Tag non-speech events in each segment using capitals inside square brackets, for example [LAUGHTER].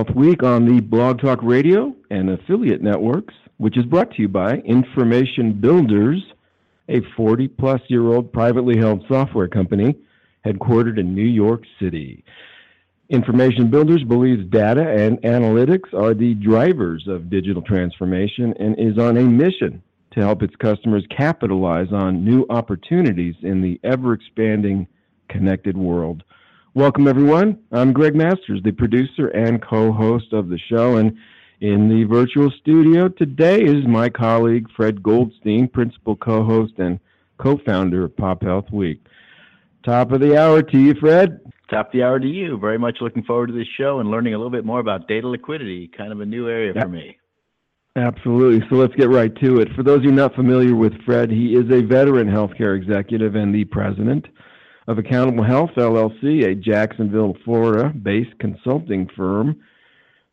Health Week on the Blog Talk Radio and affiliate networks, which is brought to you by Information Builders, a 40 plus year old privately held software company headquartered in New York City. Information Builders believes data and analytics are the drivers of digital transformation and is on a mission to help its customers capitalize on new opportunities in the ever expanding connected world. Welcome, everyone. I'm Gregg Masters, the producer and co host of the show. And in the virtual studio today is my colleague, Fred Goldstein, principal co host and co founder of Pop Health Week. Top of the hour to you, Fred. Top of the hour to you. Very much looking forward to this show and learning a little bit more about data liquidity, kind of a new area for me. Absolutely. So let's get right to it. For those of you not familiar with Fred, he is a veteran healthcare executive and the president of Accountable Health LLC, a Jacksonville, Florida based consulting firm.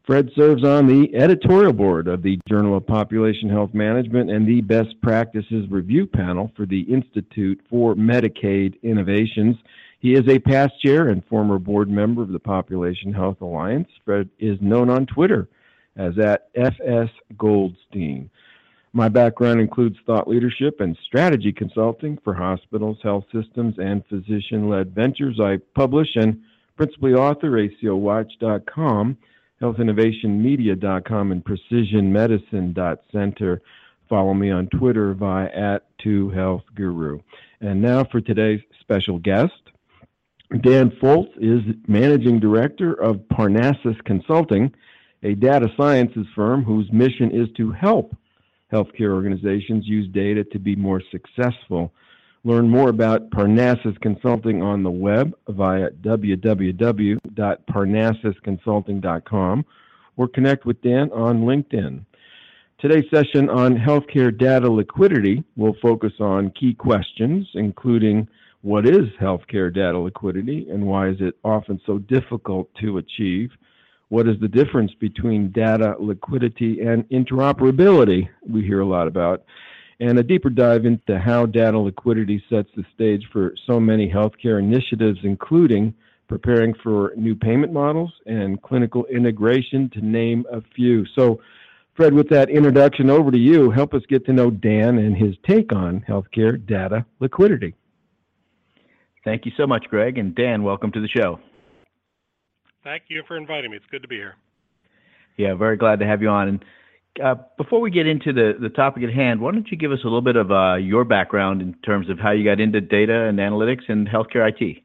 Fred serves on the editorial board of the Journal of Population Health Management and the Best Practices Review Panel for the Institute for Medicaid Innovations. He is a past chair and former board member of the Population Health Alliance. Fred is known on Twitter as at FS Goldstein. My background includes thought leadership and strategy consulting for hospitals, health systems, and physician led ventures. I publish and principally author ACOWatch.com, healthinnovationmedia.com, and precisionmedicine.center. Follow me on Twitter via at 2healthguru. And now for today's special guest. Dan Foltz is managing director of Parnassus Consulting, a data sciences firm whose mission is to help healthcare organizations use data to be more successful. Learn more about Parnassus Consulting on the web via www.parnassusconsulting.com or connect with Dan on LinkedIn. Today's session on healthcare data liquidity will focus on key questions, including what is healthcare data liquidity and why is it often so difficult to achieve? What is the difference between data liquidity and interoperability? We hear a lot about. And a deeper dive into how data liquidity sets the stage for so many healthcare initiatives, including preparing for new payment models and clinical integration, to name a few. So, Fred, with that introduction over to you, help us get to know Dan and his take on healthcare data liquidity. Thank you so much, Gregg. And Dan, welcome to the show. Thank you for inviting me. It's good to be here. Yeah, very glad to have you on. And uh, before we get into the, the topic at hand, why don't you give us a little bit of uh, your background in terms of how you got into data and analytics and healthcare IT?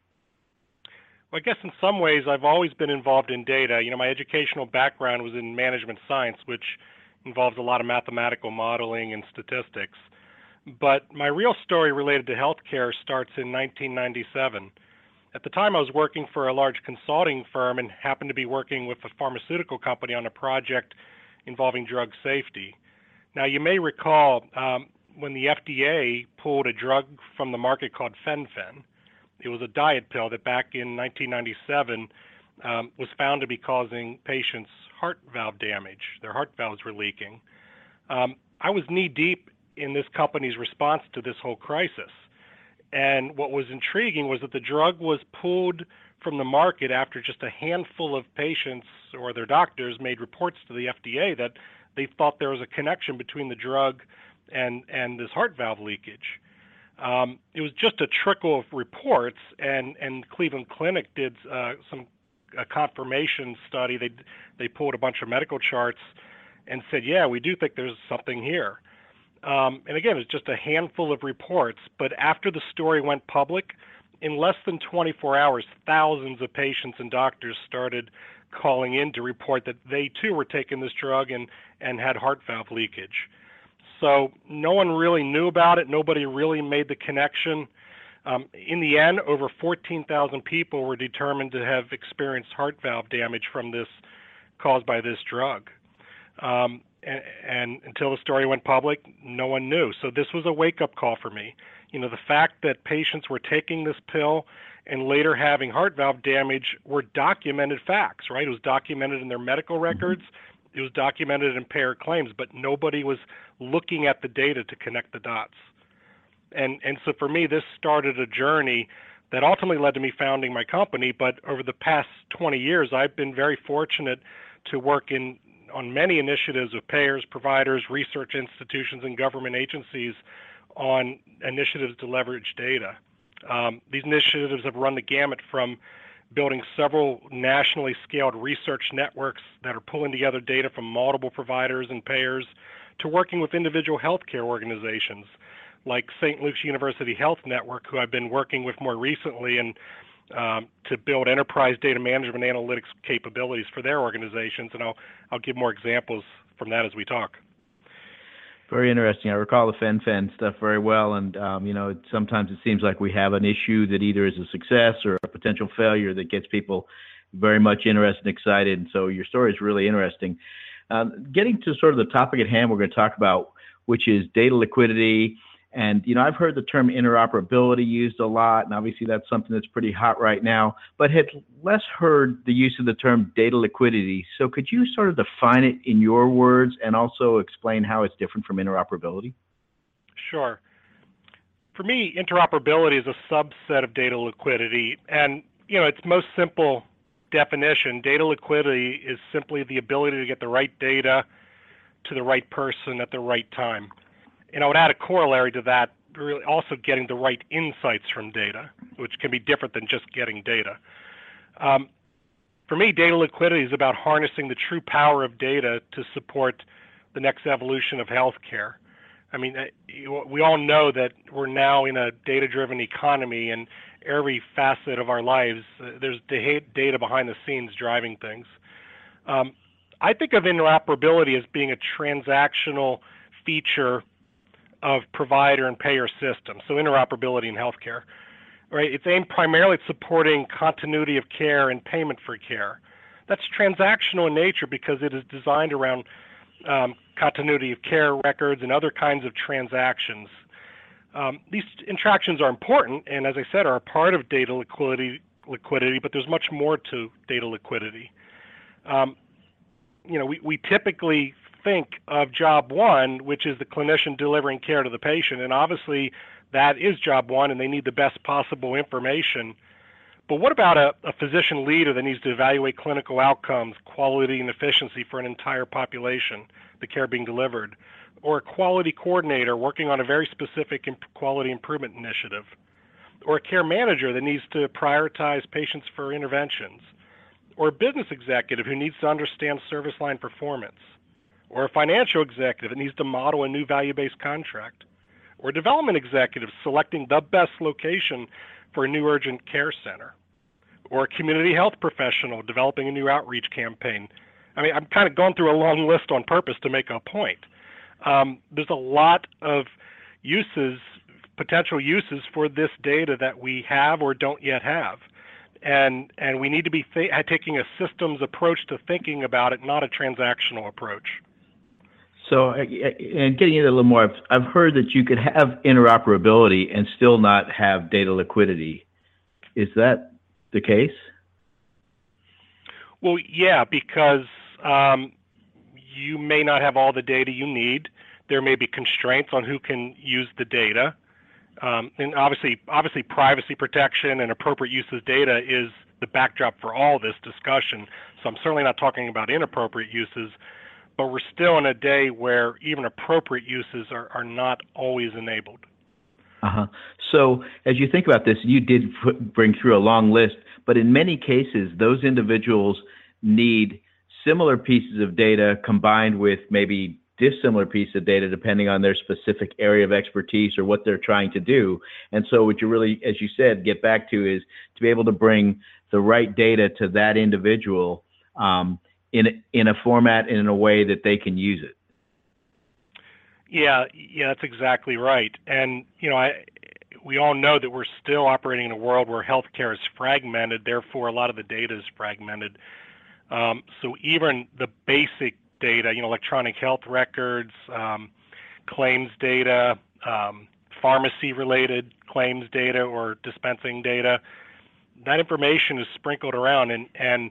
Well, I guess in some ways I've always been involved in data. You know, my educational background was in management science, which involves a lot of mathematical modeling and statistics. But my real story related to healthcare starts in 1997 at the time, I was working for a large consulting firm and happened to be working with a pharmaceutical company on a project involving drug safety. Now, you may recall um, when the FDA pulled a drug from the market called fen-phen. It was a diet pill that back in 1997 um, was found to be causing patients heart valve damage. Their heart valves were leaking. Um, I was knee deep in this company's response to this whole crisis. And what was intriguing was that the drug was pulled from the market after just a handful of patients or their doctors made reports to the FDA that they thought there was a connection between the drug and and this heart valve leakage. Um, it was just a trickle of reports, and and Cleveland Clinic did uh, some a confirmation study. They they pulled a bunch of medical charts and said, yeah, we do think there's something here. Um, and again, it's just a handful of reports. But after the story went public, in less than 24 hours, thousands of patients and doctors started calling in to report that they too were taking this drug and, and had heart valve leakage. So no one really knew about it. Nobody really made the connection. Um, in the end, over 14,000 people were determined to have experienced heart valve damage from this caused by this drug. Um, and, and until the story went public, no one knew. So this was a wake-up call for me. You know, the fact that patients were taking this pill and later having heart valve damage were documented facts, right? It was documented in their medical mm-hmm. records. It was documented in payer claims, but nobody was looking at the data to connect the dots. And and so for me, this started a journey that ultimately led to me founding my company. But over the past 20 years, I've been very fortunate to work in on many initiatives with payers, providers, research institutions, and government agencies on initiatives to leverage data. Um, these initiatives have run the gamut from building several nationally scaled research networks that are pulling together data from multiple providers and payers to working with individual healthcare organizations like St. Luke's University Health Network, who I've been working with more recently and um, to build enterprise data management analytics capabilities for their organizations. And I'll, I'll give more examples from that as we talk. Very interesting. I recall the fen-phen stuff very well, and um, you know, sometimes it seems like we have an issue that either is a success or a potential failure that gets people very much interested and excited. And so your story is really interesting. Um, getting to sort of the topic at hand, we're going to talk about, which is data liquidity and, you know, I've heard the term interoperability used a lot, and obviously that's something that's pretty hot right now, but had less heard the use of the term data liquidity. So could you sort of define it in your words and also explain how it's different from interoperability? Sure. For me, interoperability is a subset of data liquidity. And, you know, its most simple definition, data liquidity is simply the ability to get the right data to the right person at the right time and I would add a corollary to that, really also getting the right insights from data, which can be different than just getting data. Um, for me, data liquidity is about harnessing the true power of data to support the next evolution of healthcare. I mean, uh, we all know that we're now in a data-driven economy, and every facet of our lives, uh, there's data behind the scenes driving things. Um, I think of interoperability as being a transactional feature of provider and payer systems, so interoperability in healthcare. Right? It's aimed primarily at supporting continuity of care and payment for care. That's transactional in nature because it is designed around um, continuity of care records and other kinds of transactions. Um, these interactions are important, and as I said, are part of data liquidity. Liquidity, but there's much more to data liquidity. Um, you know, we, we typically think of job one, which is the clinician delivering care to the patient. And obviously, that is job one, and they need the best possible information. But what about a, a physician leader that needs to evaluate clinical outcomes, quality, and efficiency for an entire population, the care being delivered? Or a quality coordinator working on a very specific quality improvement initiative? Or a care manager that needs to prioritize patients for interventions? Or a business executive who needs to understand service line performance? Or a financial executive that needs to model a new value based contract, or a development executive selecting the best location for a new urgent care center, or a community health professional developing a new outreach campaign. I mean, I'm kind of going through a long list on purpose to make a point. Um, there's a lot of uses, potential uses for this data that we have or don't yet have. And, and we need to be taking a systems approach to thinking about it, not a transactional approach. So, and getting into a little more, I've, I've heard that you could have interoperability and still not have data liquidity. Is that the case? Well, yeah, because um, you may not have all the data you need. There may be constraints on who can use the data, um, and obviously, obviously, privacy protection and appropriate use of data is the backdrop for all this discussion. So I'm certainly not talking about inappropriate uses but we're still in a day where even appropriate uses are, are not always enabled. Uh-huh. So, as you think about this, you did put, bring through a long list, but in many cases, those individuals need similar pieces of data combined with maybe dissimilar piece of data depending on their specific area of expertise or what they're trying to do. And so, what you really, as you said, get back to is to be able to bring the right data to that individual. Um, in in a format and in a way that they can use it. Yeah, yeah, that's exactly right. And you know, I we all know that we're still operating in a world where healthcare is fragmented. Therefore, a lot of the data is fragmented. Um, so even the basic data, you know, electronic health records, um, claims data, um, pharmacy-related claims data or dispensing data, that information is sprinkled around, and and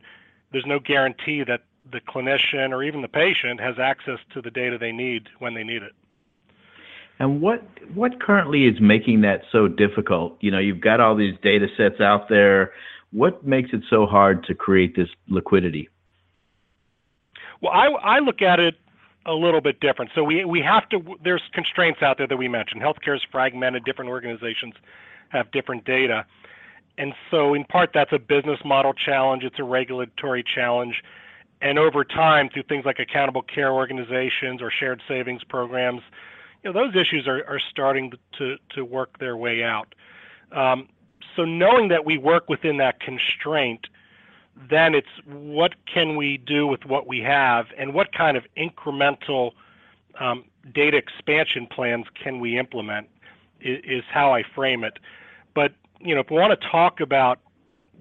there's no guarantee that the clinician or even the patient has access to the data they need when they need it. And what what currently is making that so difficult? You know, you've got all these data sets out there. What makes it so hard to create this liquidity? Well, I, I look at it a little bit different. So we we have to. There's constraints out there that we mentioned. Healthcare is fragmented. Different organizations have different data, and so in part that's a business model challenge. It's a regulatory challenge, and over time through things like accountable care organizations or shared savings programs, you know, those issues are, are starting to, to work their way out. Um, so knowing that we work within that constraint, then it's what can we do with what we have and what kind of incremental um, data expansion plans can we implement is, is, how I frame it. But you know, if we want to talk about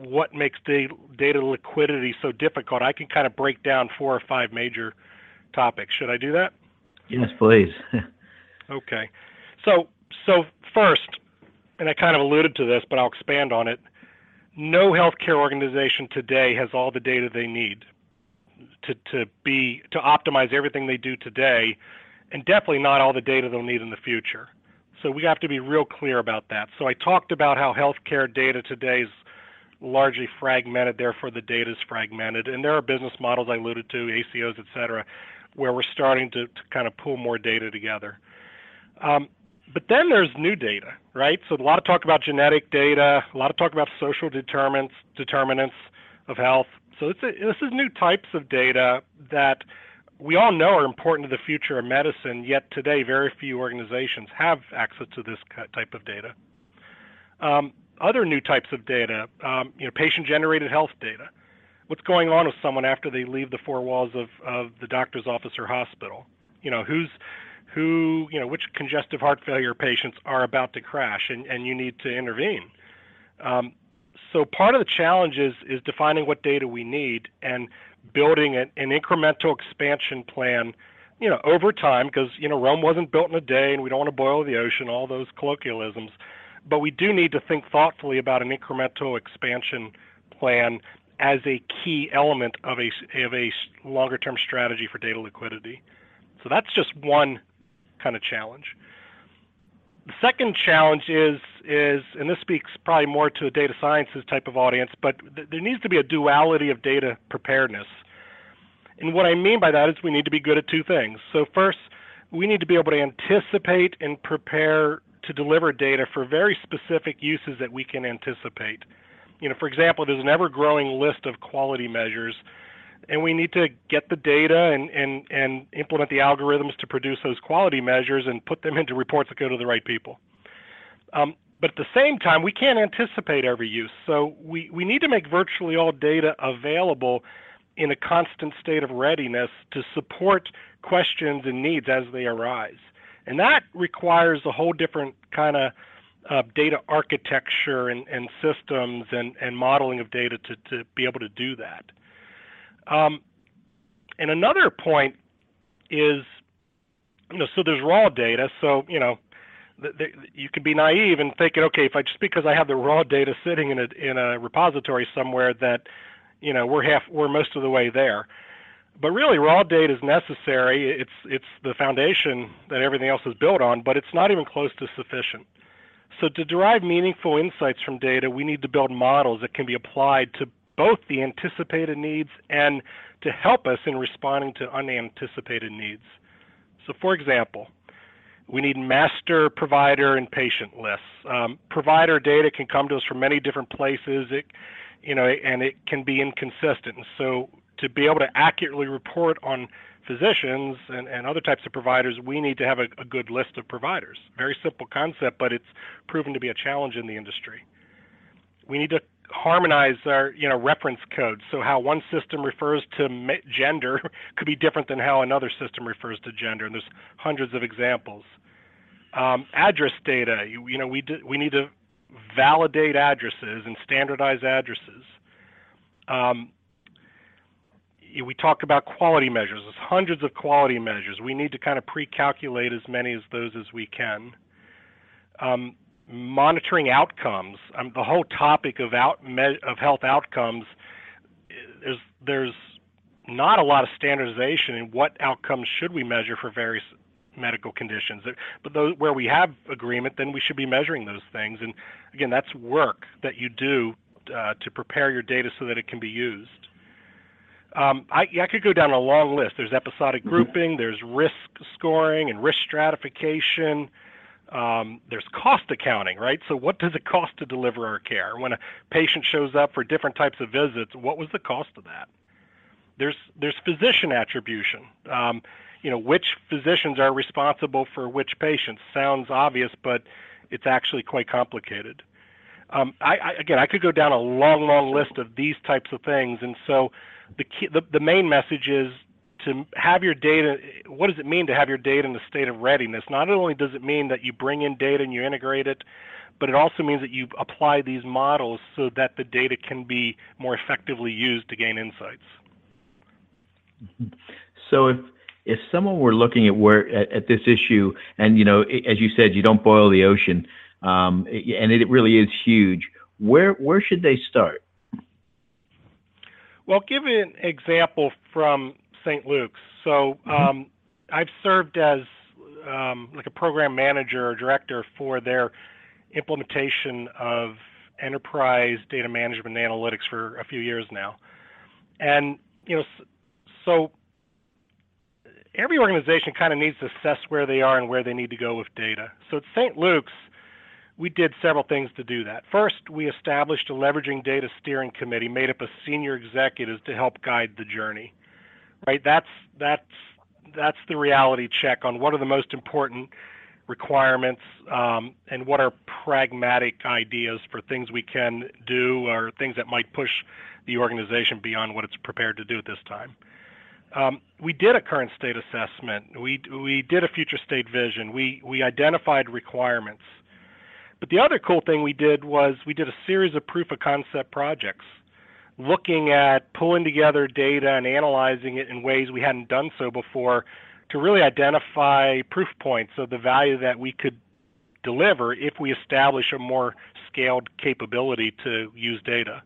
what makes data, data liquidity so difficult, I can kind of break down four or five major topics. Should I do that? Yes, please. [LAUGHS] Okay. So, so first, and I kind of alluded to this, but I'll expand on it. No healthcare organization today has all the data they need to, to be to optimize everything they do today, and definitely not all the data they'll need in the future. So we have to be real clear about that. So I talked about how healthcare data today is largely fragmented, therefore the data is fragmented, and there are business models I alluded to, ACOs, et cetera, where we're starting to, to kind of pull more data together. Um, but then there's new data, right? So a lot of talk about genetic data, a lot of talk about social determinants, determinants of health. So a, this is new types of data that we all know are important to the future of medicine, yet today very few organizations have access to this type of data. Um, other new types of data, um, you know, patient-generated health data. What's going on with someone after they leave the four walls of, of the doctor's office or hospital? You know, who's who, you know, which congestive heart failure patients are about to crash and, and you need to intervene. Um, so part of the challenge is, is defining what data we need and building an, an incremental expansion plan, you know, over time, because, you know, Rome wasn't built in a day and we don't want to boil the ocean, all those colloquialisms. But we do need to think thoughtfully about an incremental expansion plan as a key element of a, of a longer term strategy for data liquidity. So that's just one kind of challenge. The second challenge is is, and this speaks probably more to a data sciences type of audience, but th- there needs to be a duality of data preparedness. And what I mean by that is we need to be good at two things. So first, we need to be able to anticipate and prepare to deliver data for very specific uses that we can anticipate. You know, for example, there's an ever-growing list of quality measures and we need to get the data and, and, and implement the algorithms to produce those quality measures and put them into reports that go to the right people. Um, but at the same time, we can't anticipate every use. So we, we need to make virtually all data available in a constant state of readiness to support questions and needs as they arise. And that requires a whole different kind of uh, data architecture and, and systems and, and modeling of data to, to be able to do that. Um, and another point is, you know, so there's raw data. So you know, you can be naive and thinking, okay, if I just because I have the raw data sitting in a in a repository somewhere, that you know we're half we're most of the way there. But really, raw data is necessary. It's it's the foundation that everything else is built on, but it's not even close to sufficient. So to derive meaningful insights from data, we need to build models that can be applied to both the anticipated needs and to help us in responding to unanticipated needs. So, for example, we need master provider and patient lists. Um, provider data can come to us from many different places, it, you know, and it can be inconsistent. So, to be able to accurately report on physicians and, and other types of providers, we need to have a, a good list of providers. Very simple concept, but it's proven to be a challenge in the industry. We need to harmonize our you know reference codes so how one system refers to gender [LAUGHS] could be different than how another system refers to gender and there's hundreds of examples um, address data you, you know we do, we need to validate addresses and standardize addresses um, we talk about quality measures there's hundreds of quality measures we need to kind of pre-calculate as many of those as we can um, monitoring outcomes. Um, the whole topic of out of health outcomes there's there's not a lot of standardization in what outcomes should we measure for various medical conditions. But those, where we have agreement, then we should be measuring those things. And again, that's work that you do uh, to prepare your data so that it can be used. Um, I, I, could go down a long list. There's episodic mm-hmm. grouping, there's risk scoring and risk stratification. Um, there's cost accounting, right? So, what does it cost to deliver our care? When a patient shows up for different types of visits, what was the cost of that? There's there's physician attribution. Um, you know, which physicians are responsible for which patients? Sounds obvious, but it's actually quite complicated. Um, I, I, again, I could go down a long, long list of these types of things, and so the, key, the the main message is to have your data. What does it mean to have your data in a state of readiness? Not only does it mean that you bring in data and you integrate it, but it also means that you apply these models so that the data can be more effectively used to gain insights. So if if someone were looking at where at, at this issue, and you know, as you said, you don't boil the ocean, um, and it really is huge. Where where should they start? Well, give an example from St. Luke's. So mm-hmm. um, I've served as um, like a program manager or director for their implementation of enterprise data management and analytics for a few years now. And you know, so every organization kind of needs to assess where they are and where they need to go with data. So at St. Luke's, we did several things to do that. First, we established a leveraging data steering committee made up of senior executives to help guide the journey. Right? That's that's that's the reality check on what are the most important requirements um, and what are pragmatic ideas for things we can do or things that might push the organization beyond what it's prepared to do at this time. Um, we did a current state assessment. We we did a future state vision. We we identified requirements. But the other cool thing we did was we did a series of proof of concept projects looking at pulling together data and analyzing it in ways we hadn't done so before to really identify proof points of the value that we could deliver if we establish a more scaled capability to use data.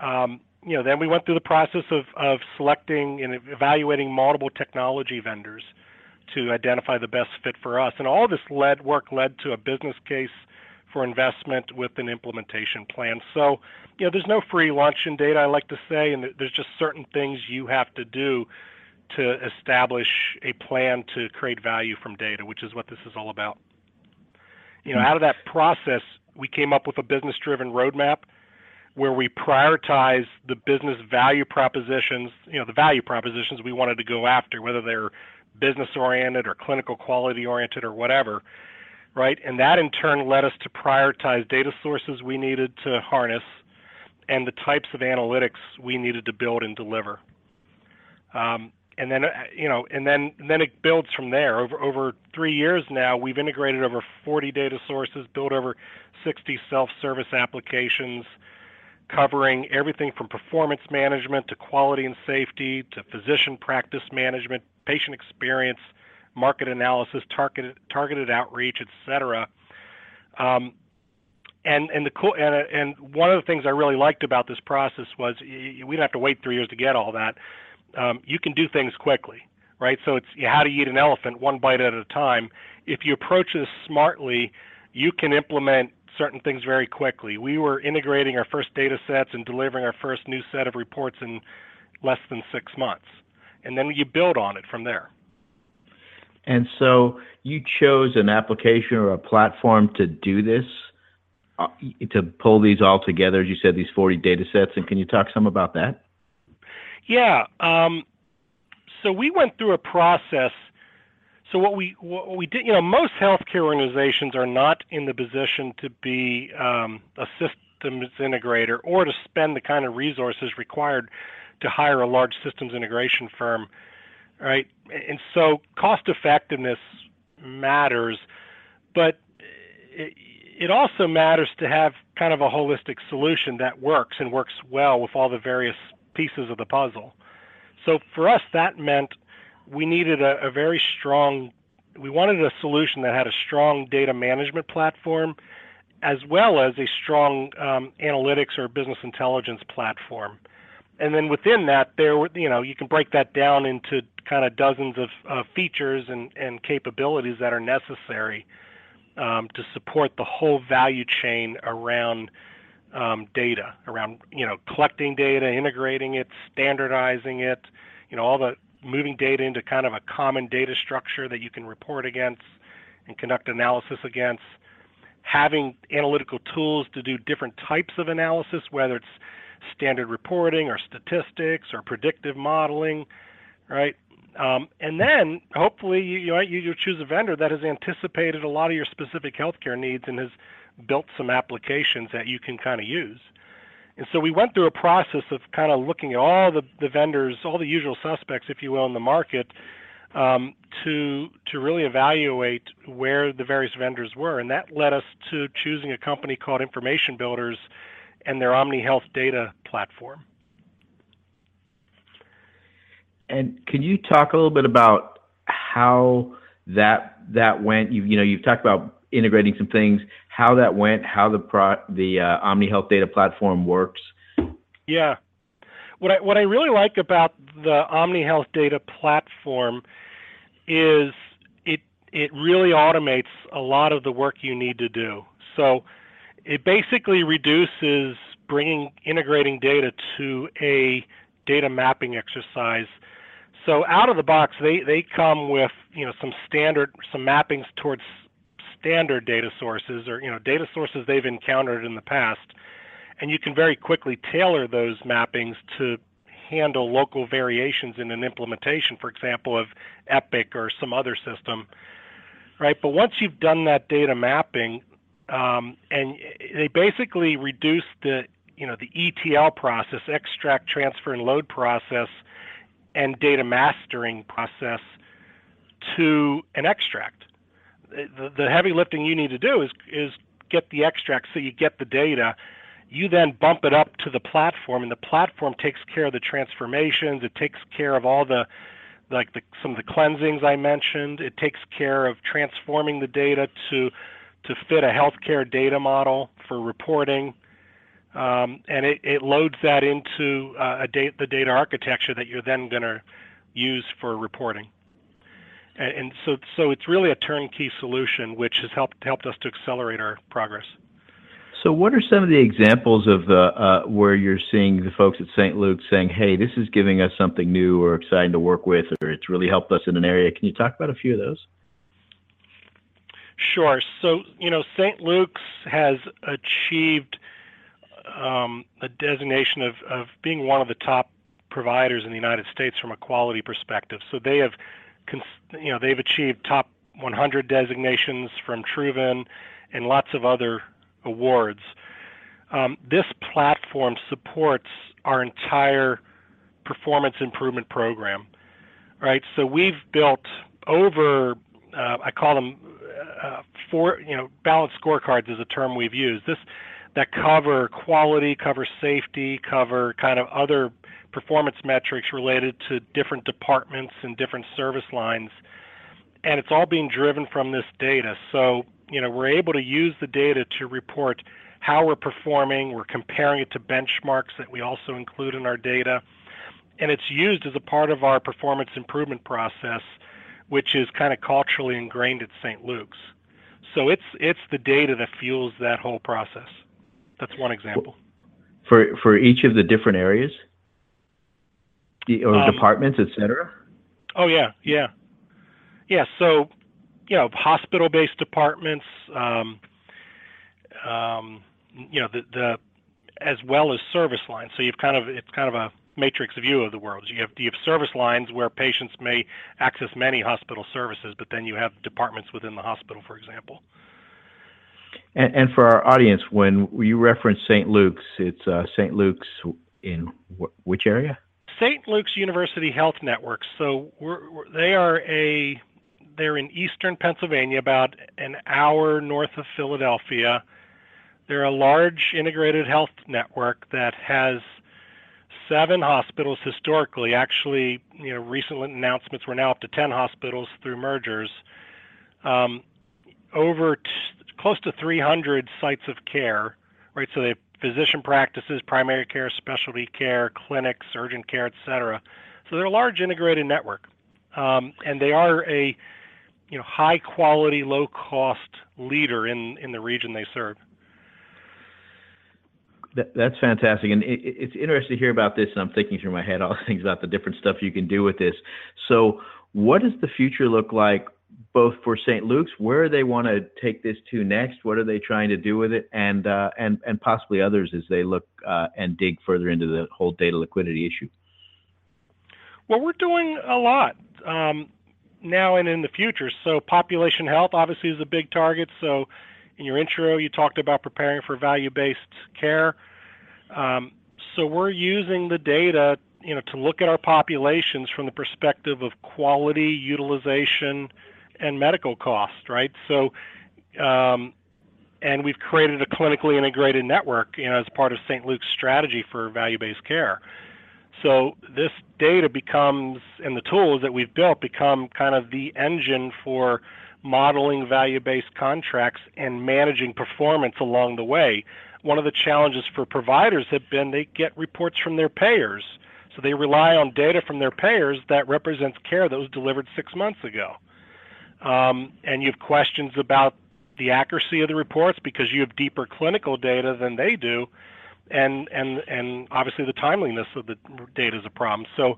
Um, you know, then we went through the process of, of selecting and evaluating multiple technology vendors to identify the best fit for us. And all this led work led to a business case for investment with an implementation plan. So, you know, there's no free lunch in data, I like to say, and there's just certain things you have to do to establish a plan to create value from data, which is what this is all about. You know, mm-hmm. out of that process, we came up with a business driven roadmap where we prioritize the business value propositions, you know, the value propositions we wanted to go after, whether they're business oriented or clinical quality oriented or whatever, right? And that in turn led us to prioritize data sources we needed to harness and the types of analytics we needed to build and deliver. Um, and then, uh, you know, and then then it builds from there. Over over three years now, we've integrated over 40 data sources, built over 60 self-service applications, covering everything from performance management to quality and safety to physician practice management, patient experience, market analysis, targeted targeted outreach, et cetera. Um, and and the cool and and one of the things I really liked about this process was we didn't have to wait three years to get all that. Um, you can do things quickly, right? So it's how to eat an elephant one bite at a time. If you approach this smartly, you can implement certain things very quickly. We were integrating our first data sets and delivering our first new set of reports in less than six months and then you build on it from there. And so you chose an application or a platform to do this, uh, to pull these all together, as you said, these 40 data sets. And can you talk some about that? Yeah. Um, so we went through a process. So what we what we did, you know, most healthcare organizations are not in the position to be um, a systems integrator or to spend the kind of resources required to hire a large systems integration firm, right? And so cost effectiveness matters, but it, it also matters to have kind of a holistic solution that works and works well with all the various pieces of the puzzle. So for us, that meant we needed a, a very strong, we wanted a solution that had a strong data management platform as well as a strong um, analytics or business intelligence platform and then within that, there you know you can break that down into kind of dozens of uh, features and, and capabilities that are necessary um, to support the whole value chain around um, data, around you know collecting data, integrating it, standardizing it, you know all the moving data into kind of a common data structure that you can report against and conduct analysis against, having analytical tools to do different types of analysis, whether it's standard reporting or statistics or predictive modeling, right? Um, and then hopefully you, you, you choose a vendor that has anticipated a lot of your specific healthcare needs and has built some applications that you can kind of use. And so we went through a process of kind of looking at all the, the vendors, all the usual suspects, if you will, in the market, um, to to really evaluate where the various vendors were, and that led us to choosing a company called Information Builders and their OmniHealth data platform. And can you talk a little bit about how that that went? You you know you've talked about integrating some things, how that went, how the pro, the uh, Omni data platform works. Yeah, what I what I really like about the OmniHealth data platform is it it really automates a lot of the work you need to do. So it basically reduces bringing integrating data to a data mapping exercise. So out of the box, they, they come with you know some standard some mappings towards standard data sources or you know data sources they've encountered in the past, and you can very quickly tailor those mappings to handle local variations in an implementation, for example, of Epic or some other system, right? But once you've done that data mapping, um, and they basically reduce the you know the ETL process, extract, transfer, and load process, and data mastering process to an extract. The, the heavy lifting you need to do is is get the extract so you get the data. You then bump it up to the platform, and the platform takes care of the transformations. It takes care of all the like the, some of the cleansings I mentioned. It takes care of transforming the data to to fit a healthcare data model for reporting. Um, and it, it, loads that into uh, date, the data architecture that you're then going to use for reporting. And, and, so, so it's really a turnkey solution, which has helped helped us to accelerate our progress. So, what are some of the examples of the uh, where you're seeing the folks at St. Luke's saying, "Hey, this is giving us something new or exciting to work with, or it's really helped us in an area"? Can you talk about a few of those? Sure. So, you know, St. Luke's has achieved um, a designation of, of being one of the top providers in the United States from a quality perspective. So they have, you know, they've achieved top 100 designations from Truven and lots of other awards. Um, this platform supports our entire performance improvement program, right? So we've built over, uh, I call them uh, four, you know, balanced scorecards is a term we've used. This that cover quality, cover safety, cover kind of other performance metrics related to different departments and different service lines. And it's all being driven from this data. So, you know, we're able to use the data to report how we're performing. We're comparing it to benchmarks that we also include in our data. And it's used as a part of our performance improvement process which is kind of culturally ingrained at St. Luke's. So it's it's the data that fuels that whole process. That's one example. For for each of the different areas, or um, departments, et cetera. Oh yeah, yeah, yeah. So you know, hospital-based departments, um, um, you know, the the as well as service lines. So you've kind of it's kind of a matrix view of the world. You have you have service lines where patients may access many hospital services, but then you have departments within the hospital, for example. And, and for our audience, when you reference St. Luke's, it's uh, St. Luke's in wh- which area? St. Luke's University Health Network. So we're, we're, they are a they're in eastern Pennsylvania, about an hour north of Philadelphia. They're a large integrated health network that has seven hospitals historically. Actually, you know, recent announcements we're now up to 10 hospitals through mergers. Um, over t- close to 300 sites of care, right? So they have physician practices, primary care, specialty care, clinics, urgent care, etc. So they're a large integrated network, um, and they are a you know high quality, low cost leader in in the region they serve. That, that's fantastic, and it, it's interesting to hear about this. And I'm thinking through my head all the [LAUGHS] things about the different stuff you can do with this. So, what does the future look like, both for St. Luke's? Where do they want to take this to next? What are they trying to do with it, and uh, and and possibly others as they look uh, and dig further into the whole data liquidity issue? Well, we're doing a lot um, now and in the future. So, population health obviously is a big target. So in your intro, you talked about preparing for value-based care. Um, so we're using the data, you know, to look at our populations from the perspective of quality, utilization, and medical cost, right? So, um, and we've created a clinically integrated network, you know, as part of St. Luke's strategy for value-based care. So this data becomes, and the tools that we've built become kind of the engine for modeling value based contracts and managing performance along the way. One of the challenges for providers have been they get reports from their payers. So they rely on data from their payers that represents care that was delivered six months ago. Um, and you have questions about the accuracy of the reports because you have deeper clinical data than they do. And, and, and obviously the timeliness of the data is a problem. So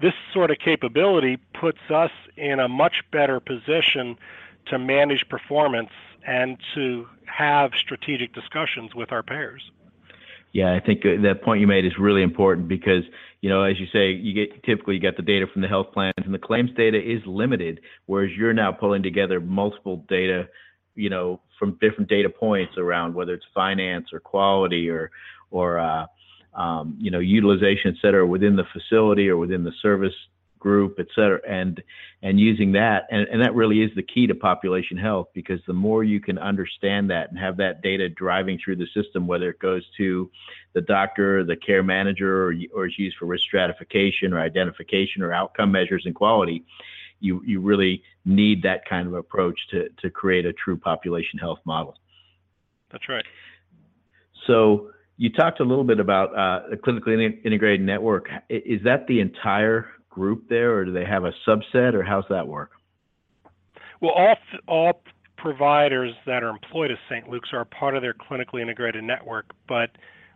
this sort of capability puts us in a much better position to manage performance and to have strategic discussions with our payers. Yeah, I think uh, that point you made is really important because, you know, as you say, you get typically you get the data from the health plans and the claims data is limited, whereas you're now pulling together multiple data, you know, from different data points around whether it's finance or quality or or uh, um, you know utilization, et cetera, within the facility or within the service group, et cetera, and and using that, and, and that really is the key to population health because the more you can understand that and have that data driving through the system, whether it goes to the doctor, the care manager, or, or is used for risk stratification or identification or outcome measures and quality, you you really need that kind of approach to to create a true population health model. That's right. So you talked a little bit about uh, a clinically integrated network. Is that the entire group there, or do they have a subset, or how's that work? Well, all all providers that are employed at St. Luke's are part of their clinically integrated network, but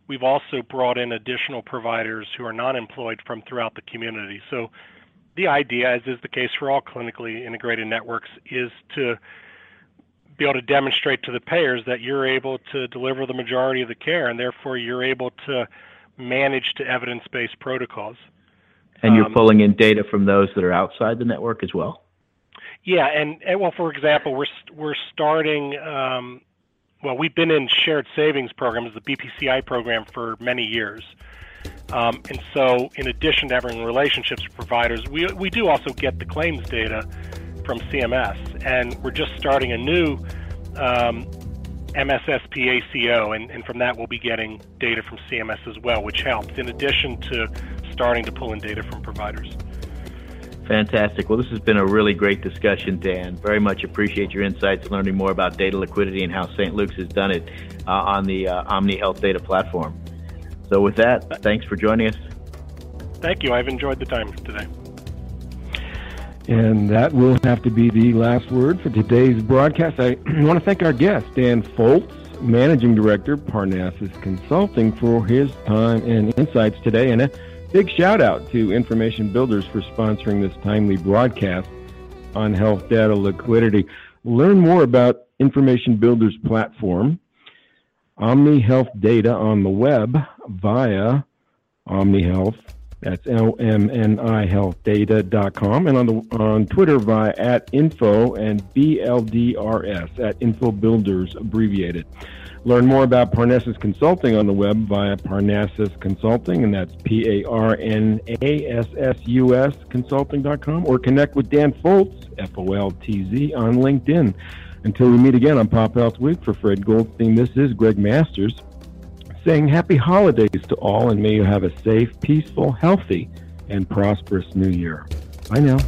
we've also brought in additional providers who are not employed from throughout the community. So the idea, as is the case for all clinically integrated networks, is to be able to demonstrate to the payers that you're able to deliver the majority of the care and therefore you're able to manage to evidence-based protocols. And you're um, pulling in data from those that are outside the network as well. Yeah, and, and well, for example, we're we're starting. Um, well, we've been in shared savings programs, the BPCI program, for many years. Um, and so, in addition to having relationships with providers, we, we do also get the claims data from CMS. And we're just starting a new um, MSSP ACO, and, and from that, we'll be getting data from CMS as well, which helps, in addition to starting to pull in data from providers. Fantastic. Well, this has been a really great discussion, Dan. Very much appreciate your insights, learning more about data liquidity and how St. Luke's has done it uh, on the uh, Omni Health Data platform. So, with that, thanks for joining us. Thank you. I've enjoyed the time today. And that will have to be the last word for today's broadcast. I [CLEARS THROAT] want to thank our guest, Dan Foltz, Managing Director, Parnassus Consulting, for his time and insights today. And a Big shout out to Information Builders for sponsoring this timely broadcast on health data liquidity. Learn more about Information Builders platform, Omni Health Data on the web via Omni Health. That's O-M-N-I healthdata.com and on the on Twitter via at info and BLDRS at info builders abbreviated. Learn more about Parnassus Consulting on the web via Parnassus Consulting, and that's P A R N A S S U S consulting.com, or connect with Dan Foltz, F O L T Z, on LinkedIn. Until we meet again on Pop Health Week, for Fred Goldstein, this is Gregg Masters saying happy holidays to all, and may you have a safe, peaceful, healthy, and prosperous new year. Bye now.